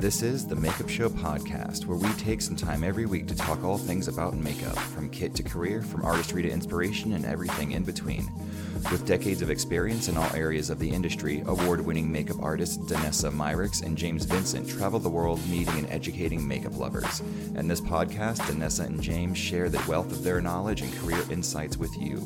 This is the Makeup Show podcast, where we take some time every week to talk all things about makeup, from kit to career, from artistry to inspiration, and everything in between. With decades of experience in all areas of the industry, award winning makeup artists Danessa Myricks and James Vincent travel the world meeting and educating makeup lovers. In this podcast, Danessa and James share the wealth of their knowledge and career insights with you.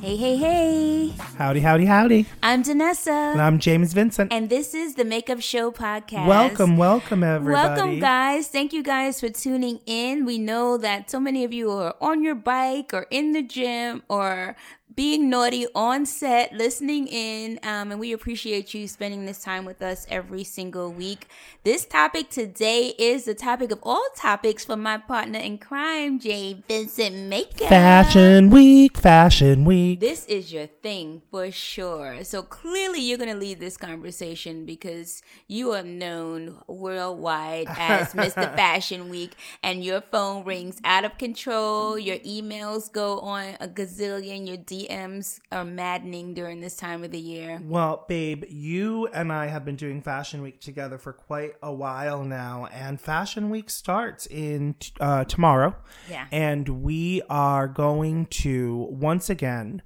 Hey, hey, hey. Howdy, howdy, howdy. I'm Danessa. And I'm James Vincent. And this is the Makeup Show podcast. welcome, welcome, everybody. Welcome, guys. Thank you guys for tuning in. We know that so many of you are on your bike or in the gym or being naughty on set, listening in, um, and we appreciate you spending this time with us every single week. This topic today is the topic of all topics for my partner in crime, Jay Vincent Makeup. Fashion Week, Fashion Week. This is your thing for sure. So clearly, you're going to lead this conversation because you are known worldwide as Mr. Fashion Week, and your phone rings out of control. Your emails go on a gazillion. Your DMs DMs are maddening during this time of the year. Well, babe, you and I have been doing Fashion Week together for quite a while now, and Fashion Week starts in uh, tomorrow. Yeah. And we are going to once again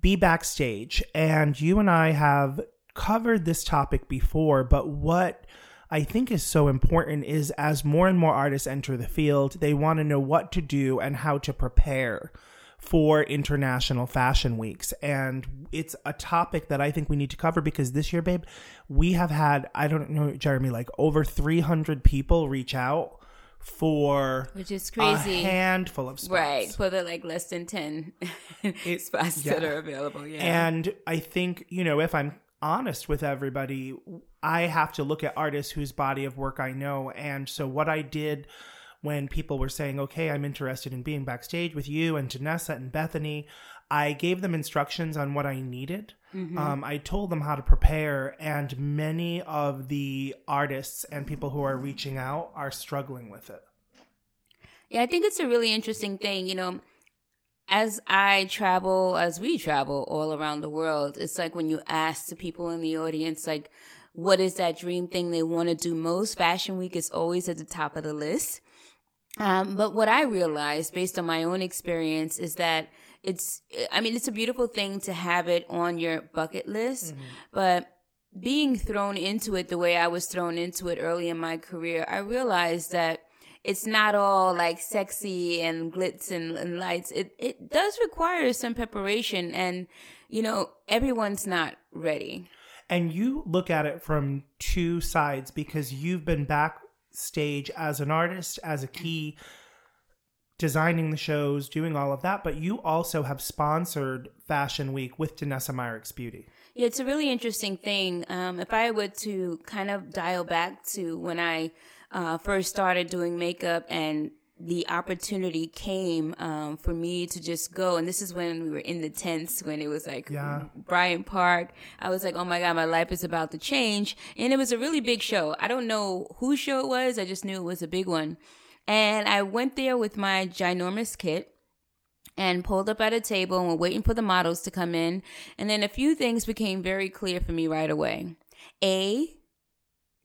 be backstage. And you and I have covered this topic before, but what I think is so important is as more and more artists enter the field, they want to know what to do and how to prepare for international fashion weeks. And it's a topic that I think we need to cover because this year, babe, we have had, I don't know, Jeremy, like over 300 people reach out for which is crazy a handful of spots right for the like less than 10 it, spots yeah. that are available yeah and i think you know if i'm honest with everybody i have to look at artists whose body of work i know and so what i did when people were saying, okay, I'm interested in being backstage with you and Danessa and Bethany, I gave them instructions on what I needed. Mm-hmm. Um, I told them how to prepare, and many of the artists and people who are reaching out are struggling with it. Yeah, I think it's a really interesting thing. You know, as I travel, as we travel all around the world, it's like when you ask the people in the audience, like, what is that dream thing they want to do most? Fashion Week is always at the top of the list. Um, but what I realized based on my own experience is that it's, I mean, it's a beautiful thing to have it on your bucket list, mm-hmm. but being thrown into it the way I was thrown into it early in my career, I realized that it's not all like sexy and glitz and, and lights. It, it does require some preparation and, you know, everyone's not ready. And you look at it from two sides because you've been back stage as an artist, as a key, designing the shows, doing all of that. But you also have sponsored Fashion Week with Danessa Myricks Beauty. Yeah, it's a really interesting thing. Um, if I were to kind of dial back to when I uh, first started doing makeup and the opportunity came um, for me to just go. And this is when we were in the tents, when it was like yeah. Bryant Park. I was like, oh my God, my life is about to change. And it was a really big show. I don't know whose show it was. I just knew it was a big one. And I went there with my ginormous kit and pulled up at a table and we're waiting for the models to come in. And then a few things became very clear for me right away. A,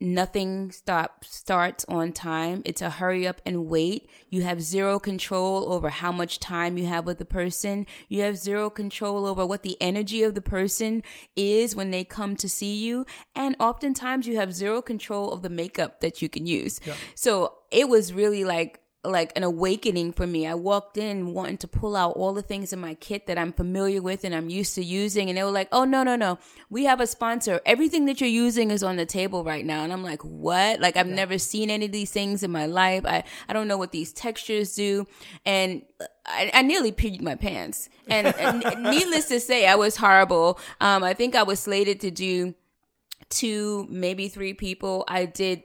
nothing stop starts on time. It's a hurry up and wait. You have zero control over how much time you have with the person. You have zero control over what the energy of the person is when they come to see you. And oftentimes you have zero control of the makeup that you can use. Yeah. so it was really like like an awakening for me. I walked in wanting to pull out all the things in my kit that I'm familiar with and I'm used to using. And they were like, oh, no, no, no. We have a sponsor. Everything that you're using is on the table right now. And I'm like, what? Like, I've yeah. never seen any of these things in my life. I, I don't know what these textures do. And I, I nearly peed my pants. And, and needless to say, I was horrible. Um, I think I was slated to do two, maybe three people. I did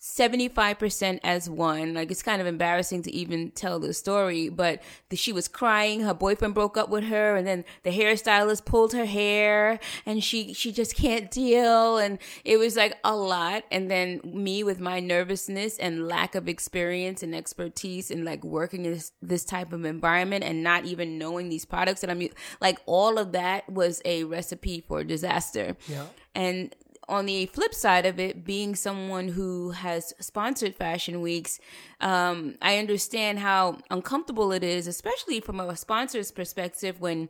75% as one. Like it's kind of embarrassing to even tell the story, but the, she was crying. Her boyfriend broke up with her and then the hairstylist pulled her hair and she, she just can't deal. And it was like a lot. And then me with my nervousness and lack of experience and expertise in like working in this, this type of environment and not even knowing these products that I'm like all of that was a recipe for disaster. Yeah. And on the flip side of it, being someone who has sponsored fashion weeks, um, I understand how uncomfortable it is, especially from a sponsor's perspective when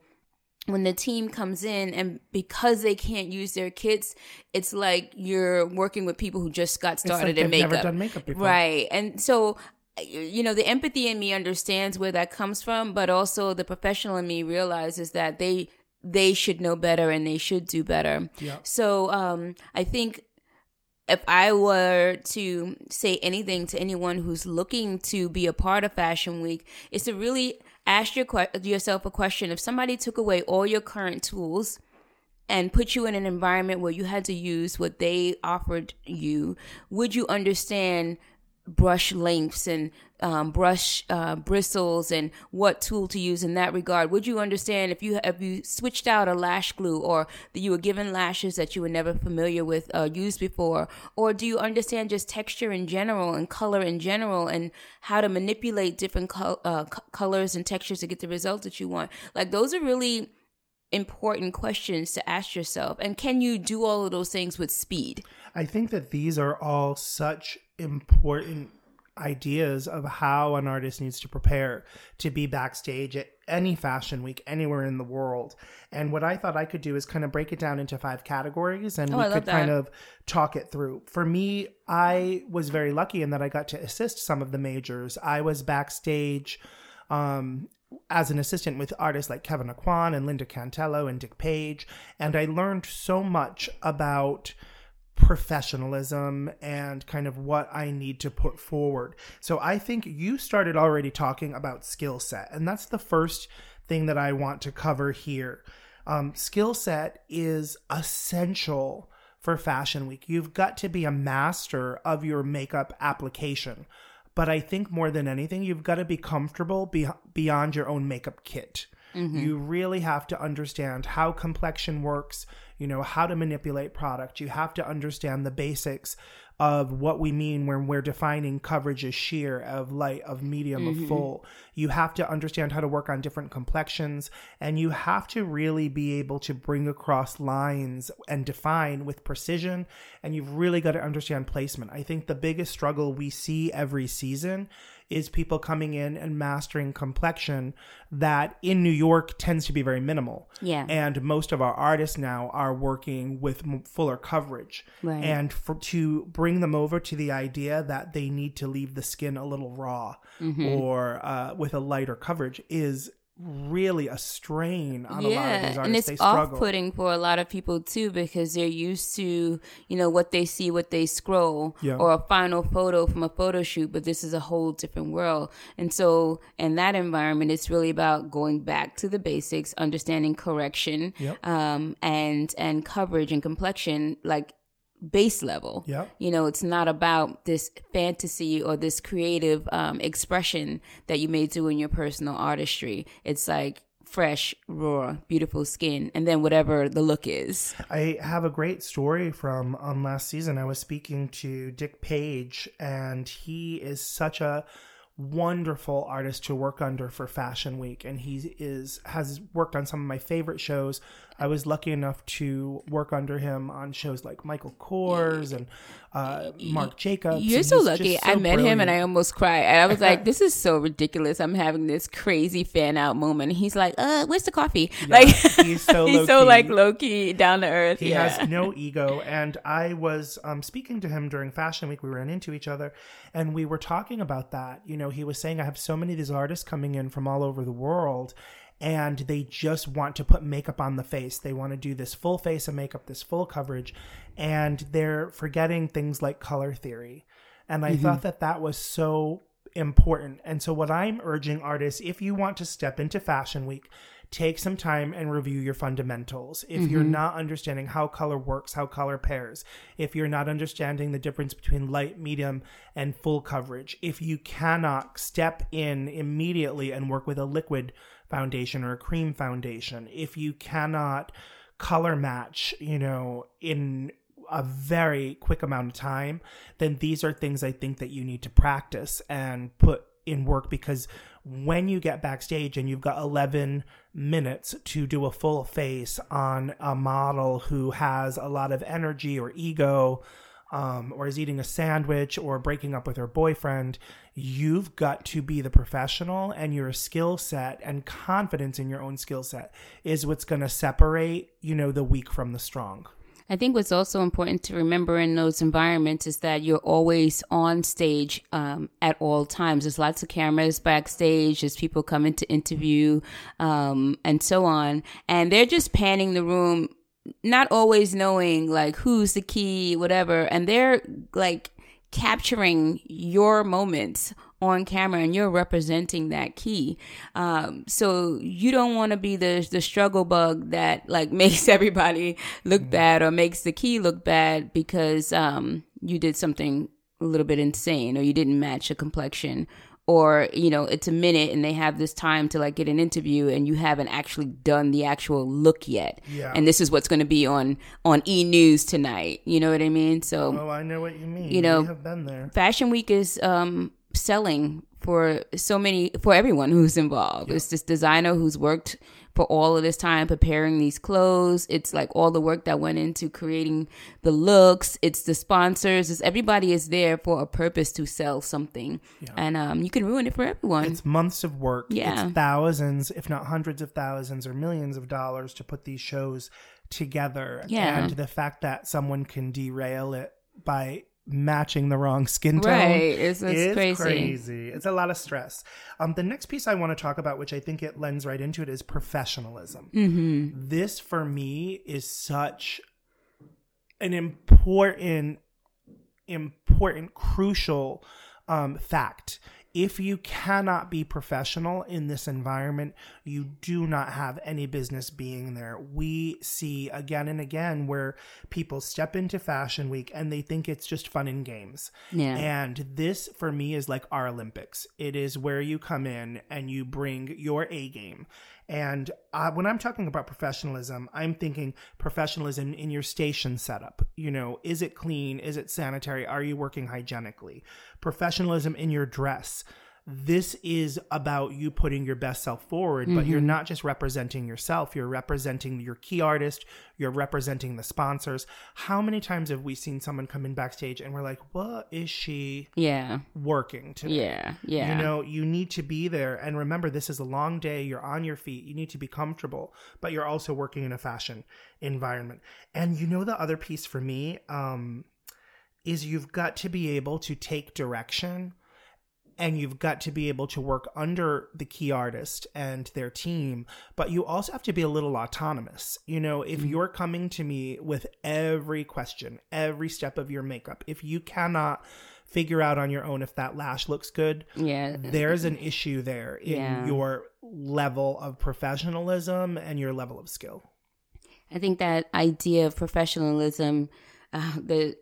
when the team comes in and because they can't use their kits, it's like you're working with people who just got started like in makeup. Never done makeup before. Right. And so you know the empathy in me understands where that comes from but also the professional in me realizes that they they should know better and they should do better Yeah. so um i think if i were to say anything to anyone who's looking to be a part of fashion week is to really ask your que- yourself a question if somebody took away all your current tools and put you in an environment where you had to use what they offered you would you understand brush lengths and um, brush uh, bristles and what tool to use in that regard. Would you understand if you if you switched out a lash glue or that you were given lashes that you were never familiar with uh, used before, or do you understand just texture in general and color in general and how to manipulate different col- uh, c- colors and textures to get the result that you want? Like those are really important questions to ask yourself. And can you do all of those things with speed? I think that these are all such important ideas of how an artist needs to prepare to be backstage at any fashion week anywhere in the world. And what I thought I could do is kind of break it down into five categories and Oh, we could kind of talk it through. For me, I was very lucky in that I got to assist some of the majors. I was backstage um, as an assistant with artists like Kevyn Aucoin and Linda Cantello and Dick Page, and I learned so much about professionalism and kind of what I need to put forward. So I think you started already talking about skill set, and that's the first thing that I want to cover here. Um, skill set is essential for Fashion Week. You've got to be a master of your makeup application. But I think more than anything, you've got to be comfortable be- beyond your own makeup kit. You really have to understand how complexion works, you know, how to manipulate product. You have to understand the basics of what we mean when we're defining coverage as sheer, of light, of medium, of mm-hmm. full. You have to understand how to work on different complexions, and you have to really be able to bring across lines and define with precision. And you've really got to understand placement. I think the biggest struggle we see every season is people coming in and mastering complexion that in New York tends to be very minimal. Yeah. And most of our artists now are working with m- fuller coverage. Right. And for to bring them over to the idea that they need to leave the skin a little raw Mm-hmm. or uh, with a lighter coverage is really a strain on a lot of these artists. and it's they struggle. off-putting for a lot of people too because they're used to you know what they see, what they scroll, Yeah. or a final photo from a photo shoot. But this is a whole different world, and so in that environment, it's really about going back to the basics, understanding correction, Yep. um, and and coverage and complexion, like base level. Yep. You know, it's not about this fantasy or this creative um, expression that you may do in your personal artistry. It's like fresh, raw, beautiful skin, and then whatever the look is. I have a great story from um, last season. I was speaking to Dick Page, and he is such a wonderful artist to work under for Fashion Week, and he is has worked on some of my favorite shows. I was lucky enough to work under him on shows like Michael Kors and uh, Marc Jacobs. You're so lucky. just I so met him and I almost cried. And I was like, this is so ridiculous. I'm having this crazy fan out moment. And he's like, uh, where's the coffee? like, he's so he's so like low key, down to earth. He yeah. has no ego. And I was um, speaking to him during Fashion Week. We ran into each other and we were talking about that. You know, he was saying, I have so many of these artists coming in from all over the world and they just want to put makeup on the face. They want to do this full face of makeup, this full coverage, and they're forgetting things like color theory. And I thought mm-hmm. that that was so important. And so, what I'm urging artists, if you want to step into Fashion Week, take some time and review your fundamentals. If you're mm-hmm. not understanding how color works, how color pairs, if you're not understanding the difference between light, medium, and full coverage, if you cannot step in immediately and work with a liquid foundation or a cream foundation, if you cannot color match, you know, in a very quick amount of time, then these are things I think that you need to practice and put in work because when you get backstage and you've got 11 minutes to do a full face on a model who has a lot of energy or ego um, or is eating a sandwich or breaking up with her boyfriend, you've got to be the professional and your skill set and confidence in your own skill set is what's going to separate, you know, the weak from the strong. I think what's also important to remember in those environments is that you're always on stage um, at all times. There's lots of cameras backstage. There's people coming to interview um, and so on, and they're just panning the room, not always knowing like who's the key, whatever, and they're like capturing your moments on camera and you're representing that key. Um, so you don't want to be the the struggle bug that like makes everybody look mm-hmm. bad or makes the key look bad because um, you did something a little bit insane or you didn't match a complexion or you know it's a minute and they have this time to like get an interview and you haven't actually done the actual look yet yeah. and this is what's going to be on on e news tonight you know what i mean so oh i know what you mean you know we have been there fashion week is um selling for so many for everyone who's involved. Yeah. It's this designer who's worked for all of this time preparing these clothes. It's like all the work that went into creating the looks. It's the sponsors. It's everybody is there for a purpose to sell something, yeah. and um, you can ruin it for everyone. It's months of work. Yeah, it's thousands, if not hundreds of thousands or millions of dollars to put these shows together. Yeah, and the fact that someone can derail it by matching the wrong skin tone. Right. It's, it's crazy. crazy. It's a lot of stress. Um, the next piece I want to talk about, which I think it lends right into it, is professionalism. Mm-hmm. This, for me, is such an important, important, crucial um, fact if you cannot be professional in this environment, you do not have any business being there. We see again and again where people step into Fashion Week and they think it's just fun and games. Yeah. And this, for me, is like our Olympics. It is where you come in and you bring your A game. And uh, when I'm talking about professionalism, I'm thinking professionalism in your station setup. You know, is it clean? Is it sanitary? Are you working hygienically? Professionalism in your dress this is about you putting your best self forward, mm-hmm. but you're mm-hmm. not just representing yourself, you're representing your key artist, you're representing the sponsors. How many times have we seen someone come in backstage and we're like, what is she yeah working today? Yeah, yeah. You know, you need to be there. And remember, this is a long day, you're on your feet, you need to be comfortable, but you're also working in a fashion environment. And you know, the other piece for me, um, is you've got to be able to take direction and you've got to be able to work under the key artist and their team but you also have to be a little autonomous you know if mm-hmm. you're coming to me with every question every step of your makeup if you cannot figure out on your own if that lash looks good yeah there's an issue there in yeah. your level of professionalism and your level of skill i think that idea of professionalism uh, the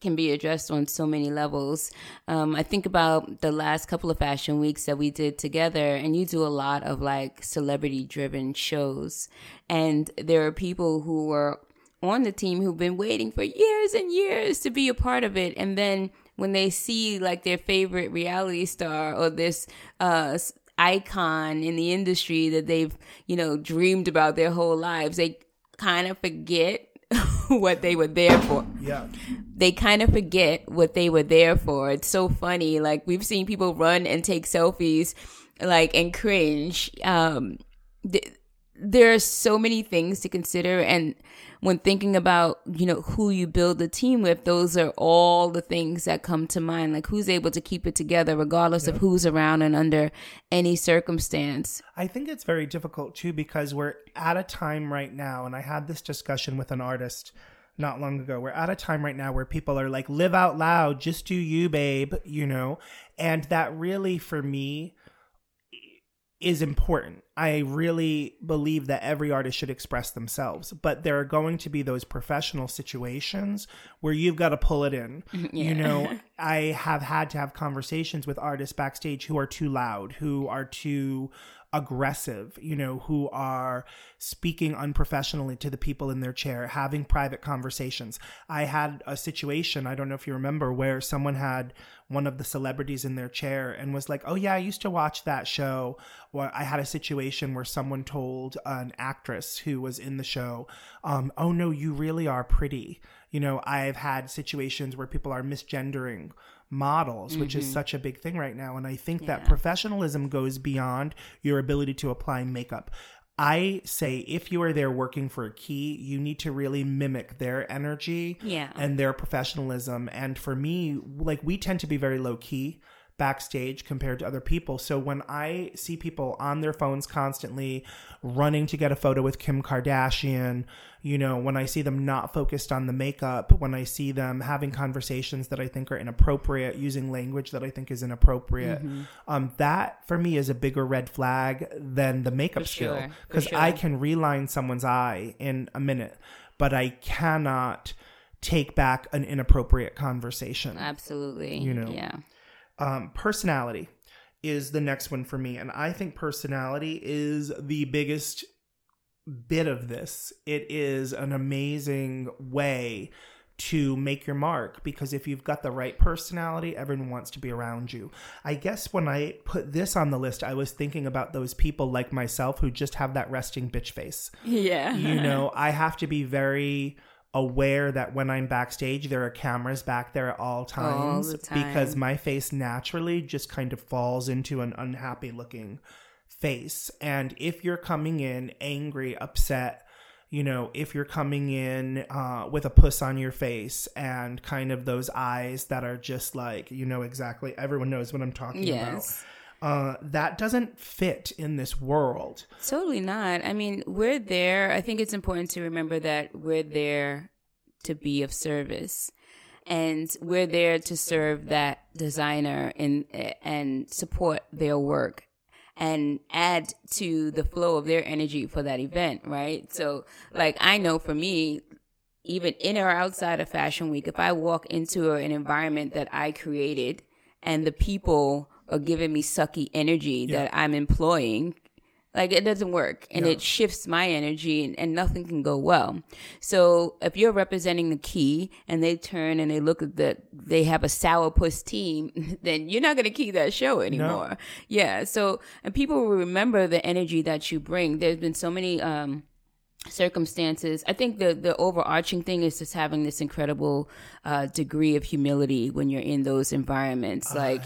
can be addressed on so many levels. Um, I think about the last couple of fashion weeks that we did together, and you do a lot of like celebrity driven shows. And there are people who were on the team who've been waiting for years and years to be a part of it. And then when they see like their favorite reality star or this, uh, icon in the industry that they've, you know, dreamed about their whole lives, they kind of forget what they were there for. Yeah. They kind of forget what they were there for. It's so funny. Like we've seen people run and take selfies like and cringe. Um th- there are so many things to consider and when thinking about you know who you build the team with those are all the things that come to mind like who's able to keep it together regardless yeah. of who's around and under any circumstance i think it's very difficult too because we're at a time right now and i had this discussion with an artist not long ago. We're at a time right now where people are like, live out loud, just do you, babe, you know? And that really, for me, is important. I really believe that every artist should express themselves, but there are going to be those professional situations where you've got to pull it in. You know, I have had to have conversations with artists backstage who are too loud, who are too aggressive, you know, who are speaking unprofessionally to the people in their chair, having private conversations. I had a situation, I don't know if you remember, where someone had one of the celebrities in their chair and was like, Oh, yeah, I used to watch that show. Or I had a situation where someone told an actress who was in the show, um, Oh, no, you really are pretty. You know, I've had situations where people are misgendering models, which is such a big thing right now. And I think that professionalism goes beyond your ability to apply makeup. I say if you are there working for a key, you need to really mimic their energy Yeah. and their professionalism. And for me, like we tend to be very low key backstage compared to other people. So when I see people on their phones constantly running to get a photo with Kim Kardashian, you know, when I see them not focused on the makeup, when I see them having conversations that I think are inappropriate, using language that I think is inappropriate, um, that for me is a bigger red flag than the makeup For skill. sure, for Because I can reline someone's eye in a minute, but I cannot take back an inappropriate conversation Absolutely. You know. Yeah. Um, personality is the next one for me. And i think personality is the biggest bit of this. It is an amazing way to make your mark because if you've got the right personality everyone wants to be around you. I guess when i put this on the list i was thinking about those people like myself who just have that resting bitch face. Yeah. you know, I have to be very aware that when I'm backstage, there are cameras back there at all times the time. because my face naturally just kind of falls into an unhappy looking face. And if you're coming in angry, upset, you know, if you're coming in uh, with a puss on your face and kind of those eyes that are just like, you know, exactly, everyone knows what I'm talking Yes. about. Uh, that doesn't fit in this world. Totally not. I mean, we're there. I think it's important to remember that we're there to be of service. And we're there to serve that designer and and support their work and add to the flow of their energy for that event, right? So like I know for me, even in or outside of Fashion Week, if I walk into an environment that I created and the people are giving me sucky energy that I'm employing, like it doesn't work and it shifts my energy and, and nothing can go well. So if you're representing the key and they turn and they look at the, they have a sourpuss team, then you're not going to key that show anymore. Yeah. So, and people will remember the energy that you bring. There's been so many, um, circumstances. I think the the overarching thing is just having this incredible uh, degree of humility when you're in those environments. Like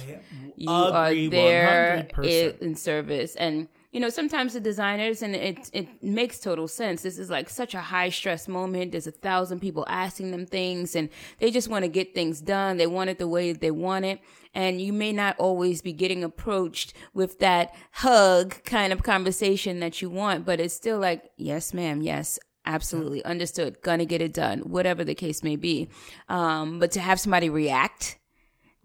you are there 100%. in service, and you know sometimes the designers, and it it makes total sense. This is like such a high stress moment. There's a thousand people asking them things, and they just want to get things done. They want it the way they want it. And you may not always be getting approached with that hug kind of conversation that you want, but it's still like, yes, ma'am, yes, absolutely, understood, gonna get it done, whatever the case may be. Um, but to have somebody react,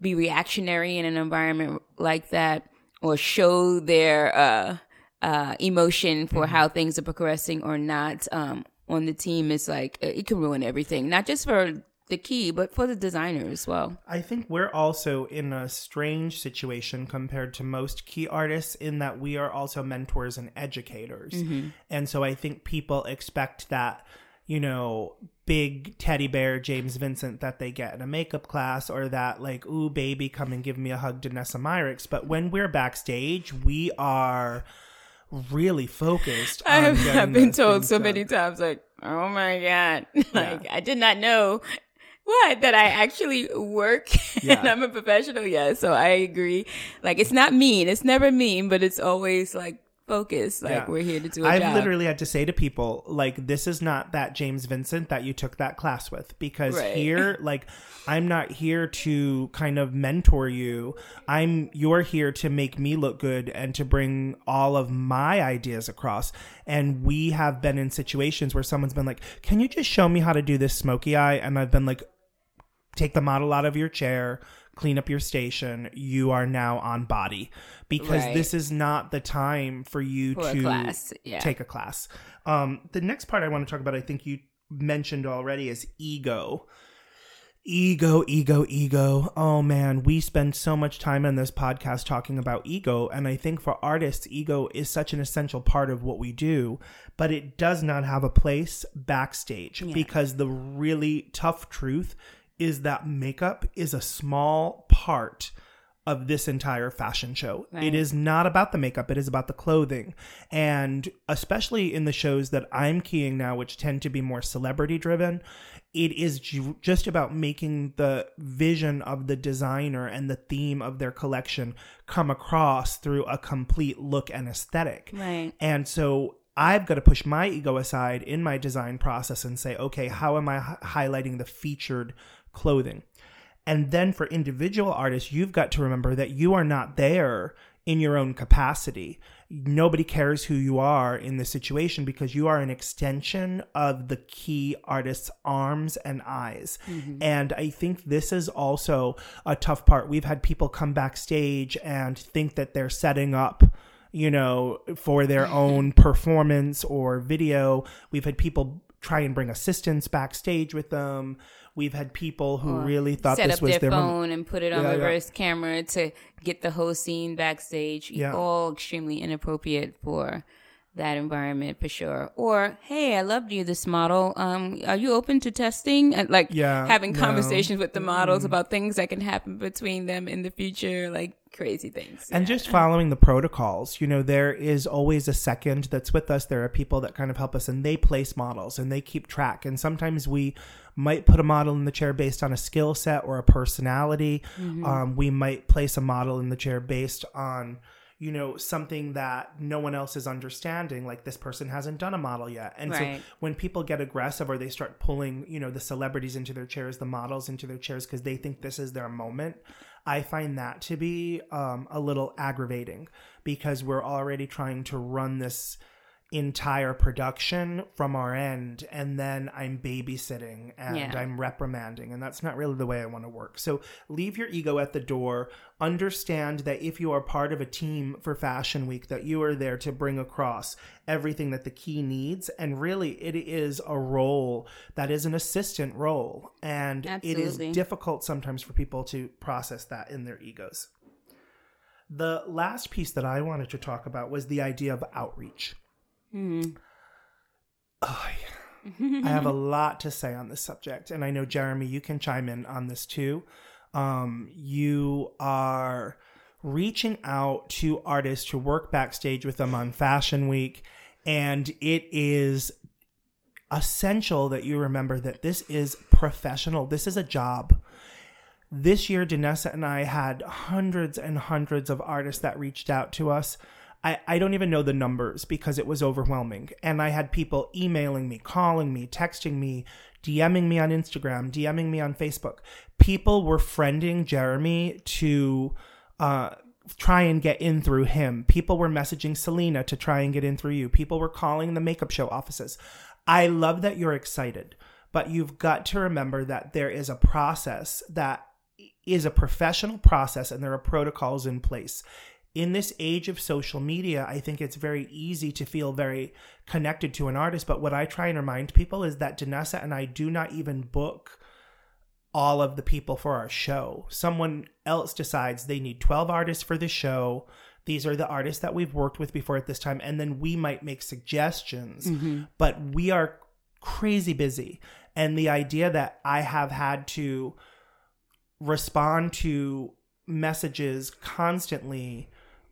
be reactionary in an environment like that, or show their uh, uh, emotion for how things are progressing or not um, on the team is like it can ruin everything, not just for the key, but for the designer as well. I think we're also in a strange situation compared to most key artists in that we are also mentors and educators. And so I think people expect that, you know, big teddy bear James Vincent that they get in a makeup class or that like, ooh, baby, come and give me a hug Danessa Myricks. But when we're backstage, we are really focused I've, been told so done. many times, like, oh my God. like, I did not know what, that I actually work and I'm a professional. Yeah. So I agree. Like, it's not mean. It's never mean, but it's always like focused. Like, Yeah. we're here to do a I've job. literally had to say to people, like, this is not that James Vincent that you took that class with. Because Right. here, like, I'm not here to kind of mentor you. I'm you're here to make me look good and to bring all of my ideas across. And we have been in situations where someone's been like, Can you just show me how to do this smoky eye? And I've been like, take the model out of your chair, clean up your station, you are now on body because Right. this is not the time for you For a to class, yeah. take a class. Um, the next part I want to talk about, I think you mentioned already, is ego. Ego, ego, ego. Oh man, we spend so much time on this podcast talking about ego. And I think for artists, ego is such an essential part of what we do, but it does not have a place backstage because the really tough truth is that makeup is a small part of this entire fashion show. It Right. is not about the makeup, it is about the clothing. And especially in the shows that I'm keying now, which tend to be more celebrity driven, it is ju- just about making the vision of the designer and the theme of their collection come across through a complete look and aesthetic. Right. And so I've got to push my ego aside in my design process and say, okay, how am I highlighting the featured clothing? And then for individual artists, you've got to remember that you are not there in your own capacity. Nobody cares who you are in this situation because you are an extension of the key artist's arms and eyes. Mm-hmm. And I think this is also a tough part. We've had people come backstage and think that they're setting up you know, for their own performance or video. We've had people try and bring assistants backstage with them. We've had people who really thought set this up was their their phone moment. and put it on Yeah, yeah. reverse camera to get the whole scene backstage. Yeah. All extremely inappropriate for that environment for sure. Or hey, I loved you, this model. Um, are you open to testing? And like Yeah, having no. conversations with the models about things that can happen between them in the future, like crazy things. And just following the protocols, you know, there is always a second that's with us. There are people that kind of help us and they place models and they keep track. And sometimes we might put a model in the chair based on a skill set or a personality. Um, we might place a model in the chair based on, you know, something that no one else is understanding, like this person hasn't done a model yet. And so when people get aggressive or they start pulling, you know, the celebrities into their chairs, the models into their chairs because they think this is their moment, I find that to be um, a little aggravating because we're already trying to run this entire production from our end and then I'm babysitting and Yeah. I'm reprimanding and that's not really the way I want to work. So leave your ego at the door. Understand that if you are part of a team for Fashion Week that you are there to bring across everything that the key needs and really it is a role that is an assistant role and it is difficult sometimes for people to process that in their egos. The last piece that I wanted to talk about was the idea of outreach. Oh, yeah. I have a lot to say on this subject, and I know Jeremy, you can chime in on this too. Um, you are reaching out to artists to work backstage with them on Fashion Week, and it is essential that you remember that this is professional. This is a job. This year, Danessa and I had hundreds and hundreds of artists that reached out to us. I, I don't even know the numbers because it was overwhelming. And I had people emailing me, calling me, texting me, DMing me on Instagram, DMing me on Facebook. People were friending Jeremy to uh, try and get in through him. People were messaging Selena to try and get in through you. People were calling the makeup show offices. I love that you're excited, but you've got to remember that there is a process that is a professional process and there are protocols in place. In this age of social media, I think it's very easy to feel very connected to an artist. But what I try and remind people is that Danessa and I do not even book all of the people for our show. Someone else decides they need 12 artists for the show. These are the artists that we've worked with before at this time. And then we might make suggestions, mm-hmm. but we are crazy busy. And the idea that I have had to respond to messages constantly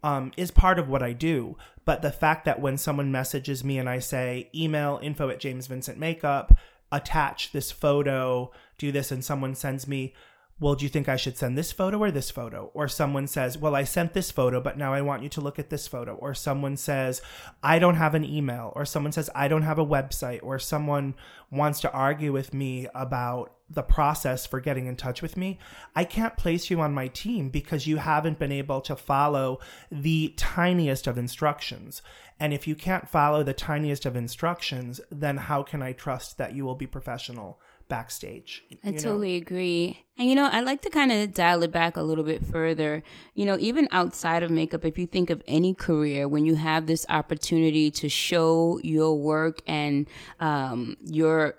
um, is part of what I do. But the fact that when someone messages me and I say, email info at James Vincent Makeup, attach this photo, do this, and someone sends me, well, do you think I should send this photo or this photo? Or someone says, well, I sent this photo, but now I want you to look at this photo. Or someone says, I don't have an email. Or someone says, I don't have a website. Or someone wants to argue with me about the process for getting in touch with me, I can't place you on my team because you haven't been able to follow the tiniest of instructions. And if you can't follow the tiniest of instructions, then how can I trust that you will be professional backstage? I you know? totally agree. And you know, I like to kind of dial it back a little bit further. You know, even outside of makeup, if you think of any career, when you have this opportunity to show your work and um, your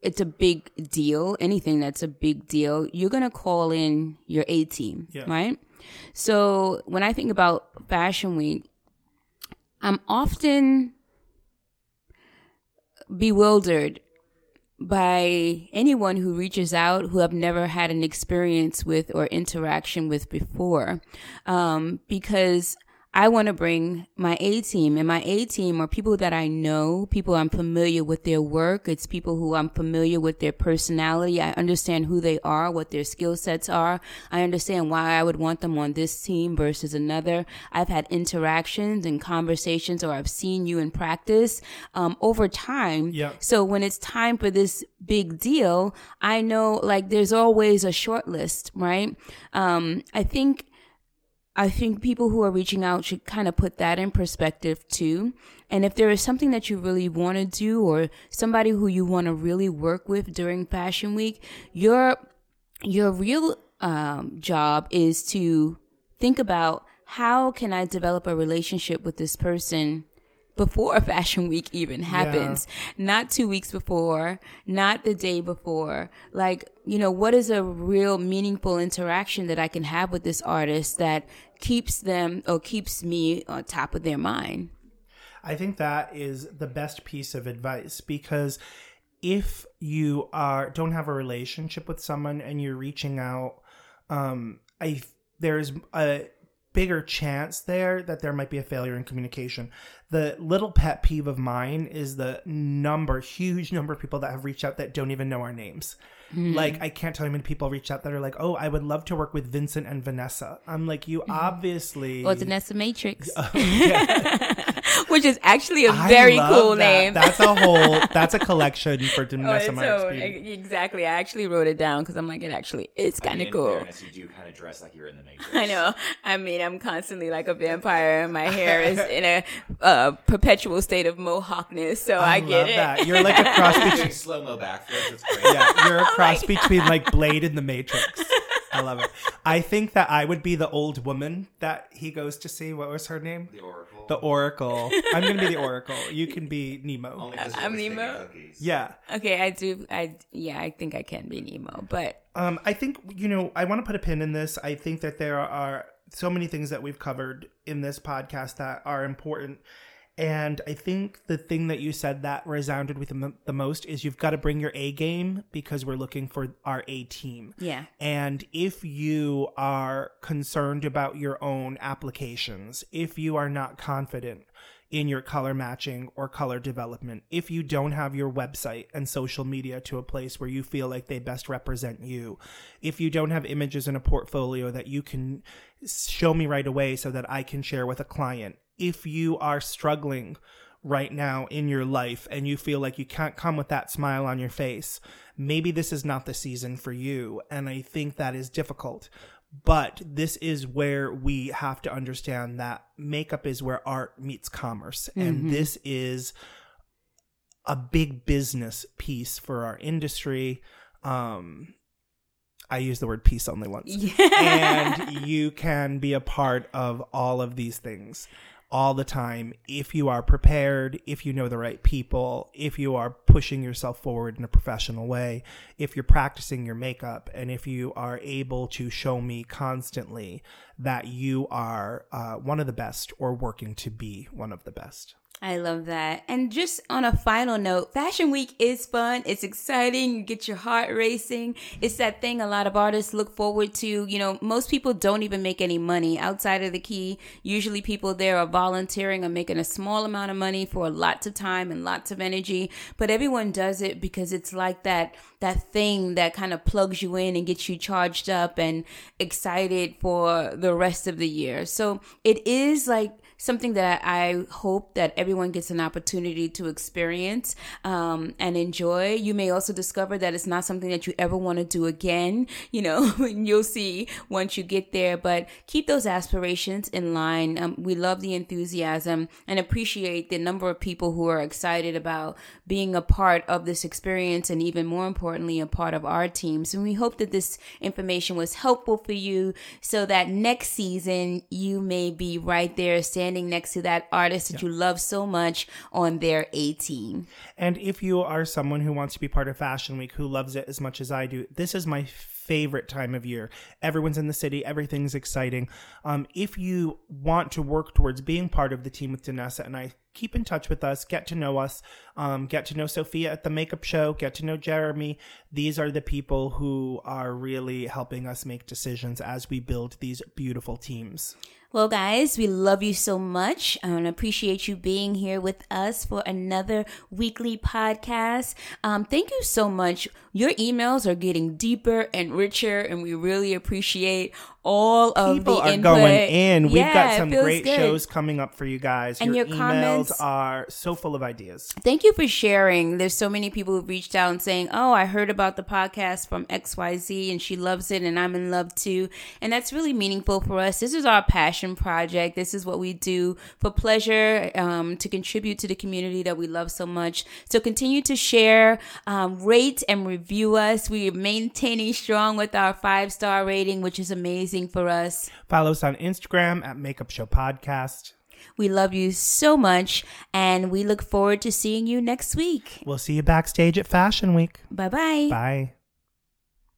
it's a big deal. Anything that's a big deal, you're gonna call in your A team, Yeah. right? So when I think about Fashion Week, I'm often bewildered by anyone who reaches out who I've never had an experience with or interaction with before, um, because I want to bring my A team, and my A team are people that I know, people I'm familiar with their work. It's people who I'm familiar with their personality. I understand who they are, what their skill sets are. I understand why I would want them on this team versus another. I've had interactions and conversations, or I've seen you in practice um, over time. Yeah. So when it's time for this big deal, I know like there's always a short list, right? Um, I think I think people who are reaching out should kind of put that in perspective too. And if there is something that you really want to do or somebody who you want to really work with during fashion week, your your real um, job is to think about how can I develop a relationship with this person before a fashion week even happens. Not two weeks before not the day before. Like you know what is a real meaningful interaction that i can have with this artist that keeps them or keeps me on top of their mind? I think that is the best piece of advice because if you are don't have a relationship with someone and you're reaching out, um, I there's a bigger chance there that there might be a failure in communication. The little pet peeve of mine is the number, huge number of people that have reached out that don't even know our names. Hmm. Like I can't tell you how many people reach out that are like, "Oh, I would love to work with Vincent and Vanessa." I'm like, "You mm-hmm. obviously or Vanessa Matrix which is actually a I very cool that. name That's a whole. That's a collection for Oh, Vanessa it's Myers so- exactly i actually wrote it down because i'm like it actually it's kind of cool fairness, you do kind of dress like you're in the Matrix. I know. I mean, I'm constantly like a vampire, and my hair is in a uh, perpetual state of mohawkness. So I, get love it. that. You're like a cross between. Slow mo backflips. Yeah, you're a cross between like Blade and the Matrix. I love it. I think that I would be the old woman that he goes to see. What was her name? The Oracle. The Oracle. I'm gonna be the Oracle. You can be Nemo. I'm Nemo. Yeah. Okay, I do. I yeah, I think I can be Nemo, but Um, I think you know. I want to put a pin in this. I think that there are so many things that we've covered in this podcast that are important. And I think the thing that you said that resounded with the, most is you've got to bring your A game because we're looking for our A team. yeah, And if you are concerned about your own applications, if you are not confident in your color matching or color development, if you don't have your website and social media to a place where you feel like they best represent you, if you don't have images in a portfolio that you can show me right away so that I can share with a client, if you are struggling right now in your life and you feel like you can't come with that smile on your face, maybe this is not the season for you. And I think that is difficult. But this is where we have to understand that makeup is where art meets commerce. And this is a big business piece for our industry. Um, I use the word piece only once. and you can be a part of all of these things all the time if you are prepared, if you know the right people, if you are pushing yourself forward in a professional way, if you're practicing your makeup, and if you are able to show me constantly that you are uh, one of the best or working to be one of the best. I love that. And just on a final note, Fashion Week is fun. It's exciting. You get your heart racing. It's that thing a lot of artists look forward to. You know, most people don't even make any money outside of the key. Usually people there are volunteering or making a small amount of money for lots of time and lots of energy. But everyone does it because it's like that, that thing that kind of plugs you in and gets you charged up and excited for the rest of the year. So it is like, something that I hope that everyone gets an opportunity to experience um, and enjoy. You may also discover that it's not something that you ever want to do again. You know, you'll see once you get there. But keep those aspirations in line. Um, we love the enthusiasm and appreciate the number of people who are excited about being a part of this experience and even more importantly, a part of our teams. And we hope that this information was helpful for you so that next season you may be right there standing next to that artist that yeah. you love so much on their A team. And if you are someone who wants to be part of Fashion Week, who loves it as much as I do, this is my favorite time of year. Everyone's in the city, everything's exciting. Um, if you want to work towards being part of the team with Danessa and I, keep in touch with us, get to know us, um, get to know Sophia at the makeup show, get to know Jeremy. These are the people who are really helping us make decisions as we build these beautiful teams. Well, guys, we love you so much and appreciate you being here with us for another weekly podcast. Um, thank you so much. Your emails are getting deeper and richer, and we really appreciate all of People the are input. going in. We've yeah, got some great good. shows coming up for you guys. And your, your emails comments are so full of ideas. Thank you for sharing. There's so many people who've reached out and saying, "Oh, I heard about the podcast from XYZ and she loves it and I'm in love too." And that's really meaningful for us. This is our passion project. This is what we do for pleasure um, to contribute to the community that we love so much. So continue to share, um, rate and review us. We are maintaining strong with our five star rating, which is amazing for us. Follow us on Instagram at Makeup Show Podcast. We love you so much, and we look forward to seeing you next week. We'll see you backstage at Fashion Week. Bye-bye. Bye.